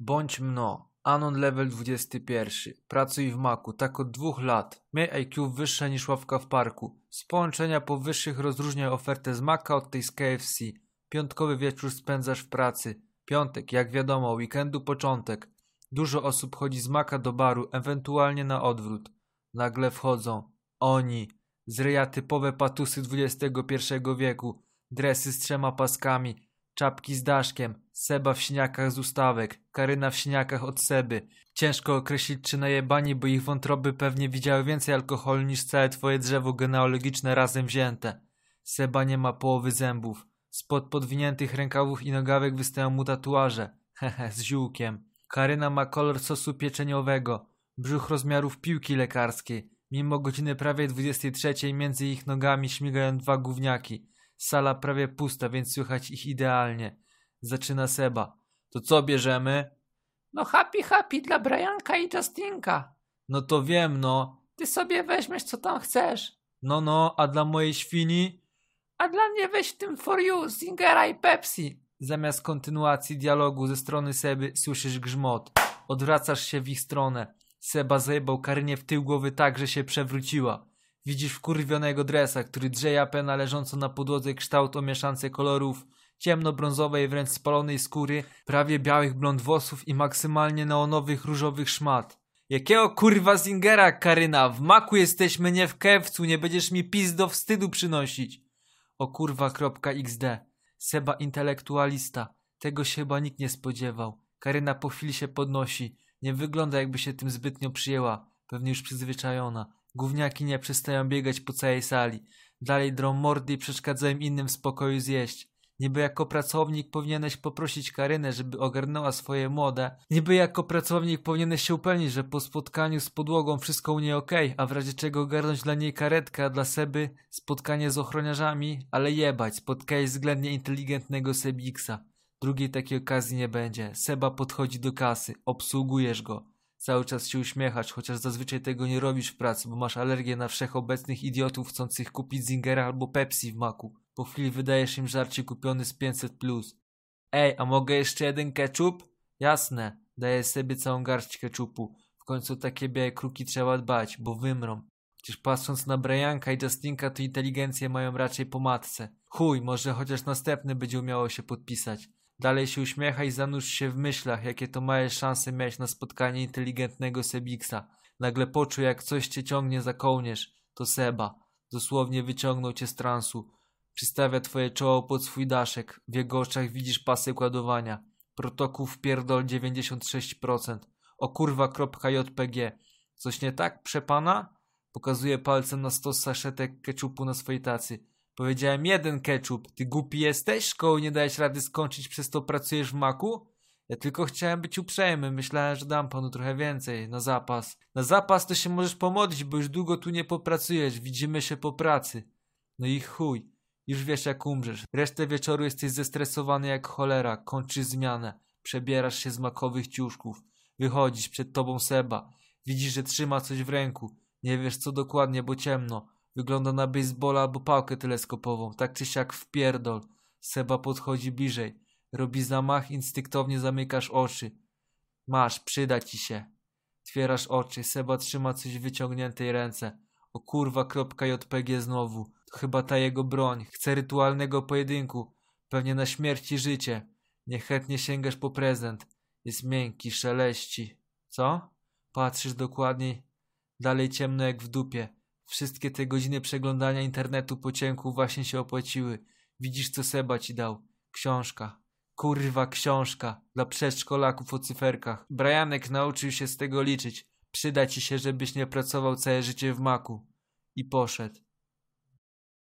Bądź mno. Anon level 21. Pracuj w maku, tak od dwóch lat. Miej IQ wyższe niż ławka w parku. Z połączenia powyższych rozróżniaj ofertę z maka od tej z KFC. Piątkowy wieczór spędzasz w pracy. Piątek, jak wiadomo, weekendu początek. Dużo osób chodzi z maka do baru, ewentualnie na odwrót. Nagle wchodzą. Oni. Z ryja typowe patusy XXI wieku. Dresy z trzema paskami. Czapki z daszkiem. Seba w śniakach z ustawek. Karyna w śniakach od Seby. Ciężko określić czy najebani, bo ich wątroby pewnie widziały więcej alkoholu niż całe twoje drzewo genealogiczne razem wzięte. Seba nie ma połowy zębów. Spod podwiniętych rękawów i nogawek wystają mu tatuaże. Hehe, z ziółkiem. Karyna ma kolor sosu pieczeniowego. Brzuch rozmiarów piłki lekarskiej. Mimo godziny prawie 23 między ich nogami śmigają dwa gówniaki. Sala prawie pusta, więc słychać ich idealnie. Zaczyna Seba. To co bierzemy? No happy happy dla Brianka i Justinka. No to wiem, no. Ty sobie weźmiesz co tam chcesz. No, no, a dla mojej świni? A dla mnie weź w tym for you, Zingera i Pepsi. Zamiast kontynuacji dialogu ze strony Seby słyszysz grzmot. Odwracasz się w ich stronę. Seba zajebał Karynie w tył głowy tak, że się przewróciła. Widzisz wkurwionego dresa, który drzeja pena leżąco na podłodze kształt o mieszance kolorów ciemno-brązowej, wręcz spalonej skóry, prawie białych blond włosów i maksymalnie neonowych różowych szmat. Jakiego kurwa zingera, Karyna? W maku jesteśmy, nie w kewcu, nie będziesz mi pis do wstydu przynosić. O kurwa kropka xd. Seba intelektualista. Tego się chyba nikt nie spodziewał. Karyna po chwili się podnosi. Nie wygląda jakby się tym zbytnio przyjęła. Pewnie już przyzwyczajona. Gówniaki nie przestają biegać po całej sali. Dalej drą mordy i przeszkadzają innym w spokoju zjeść. Niby jako pracownik powinieneś poprosić Karynę, żeby ogarnęła swoje młode. Niby jako pracownik powinieneś się upewnić, że po spotkaniu z podłogą wszystko u niej okej, okay, a w razie czego ogarnąć dla niej karetkę, a dla Seby spotkanie z ochroniarzami, ale jebać, spotkałeś względnie inteligentnego Sebiksa. Drugiej takiej okazji nie będzie. Seba podchodzi do kasy, obsługujesz go. Cały czas się uśmiechasz, chociaż zazwyczaj tego nie robisz w pracy, bo masz alergię na wszechobecnych idiotów chcących kupić Zingera albo Pepsi w maku. Po chwili wydajesz im żarcie kupiony z 500+. Plus. Ej, a mogę jeszcze jeden ketchup? Jasne, daję sobie całą garść ketchupu. W końcu takie białe kruki trzeba dbać, bo wymrą. Przecież patrząc na Brianka i Justinka, to inteligencję mają raczej po matce. Chuj, może chociaż następny będzie umiało się podpisać. Dalej się uśmiecha i zanurz się w myślach, jakie to małe szanse miałeś na spotkanie inteligentnego Sebiksa. Nagle poczuł, jak coś cię ciągnie za kołnierz. To Seba. Dosłownie wyciągnął cię z transu. Przystawia twoje czoło pod swój daszek. W jego oczach widzisz pasy ładowania. Protokół wpierdol 96%. O kurwa.jpg. Coś nie tak, przepana? Pokazuje palcem na stos saszetek keczupu na swojej tacy. Powiedziałem jeden ketchup. Ty głupi jesteś? Szkoły nie dałeś rady skończyć, przez to pracujesz w maku? Ja tylko chciałem być uprzejmy. Myślałem, że dam panu trochę więcej. Na zapas. Na zapas to się możesz pomodlić, bo już długo tu nie popracujesz. Widzimy się po pracy. No i chuj. Już wiesz jak umrzesz. Resztę wieczoru jesteś zestresowany jak cholera. Kończysz zmianę. Przebierasz się z makowych ciuszków. Wychodzisz przed tobą Seba. Widzisz, że trzyma coś w ręku. Nie wiesz co dokładnie, bo ciemno. Wygląda na baseballa albo pałkę teleskopową. Tak czy siak wpierdol. Seba podchodzi bliżej. Robi zamach, instynktownie zamykasz oczy. Masz, przyda ci się. Otwierasz oczy. Seba trzyma coś w wyciągniętej ręce. O kurwa, kropka JPG znowu. Chyba ta jego broń. Chce rytualnego pojedynku. Pewnie na śmierć i życie. Niechętnie sięgasz po prezent. Jest miękki, szeleści. Co? Patrzysz dokładniej. Dalej ciemno jak w dupie. Wszystkie te godziny przeglądania internetu po ciemku właśnie się opłaciły. Widzisz, co Seba ci dał. Książka. Kurwa książka. Dla przedszkolaków o cyferkach. Brianek nauczył się z tego liczyć. Przyda ci się, żebyś nie pracował całe życie w maku. I poszedł.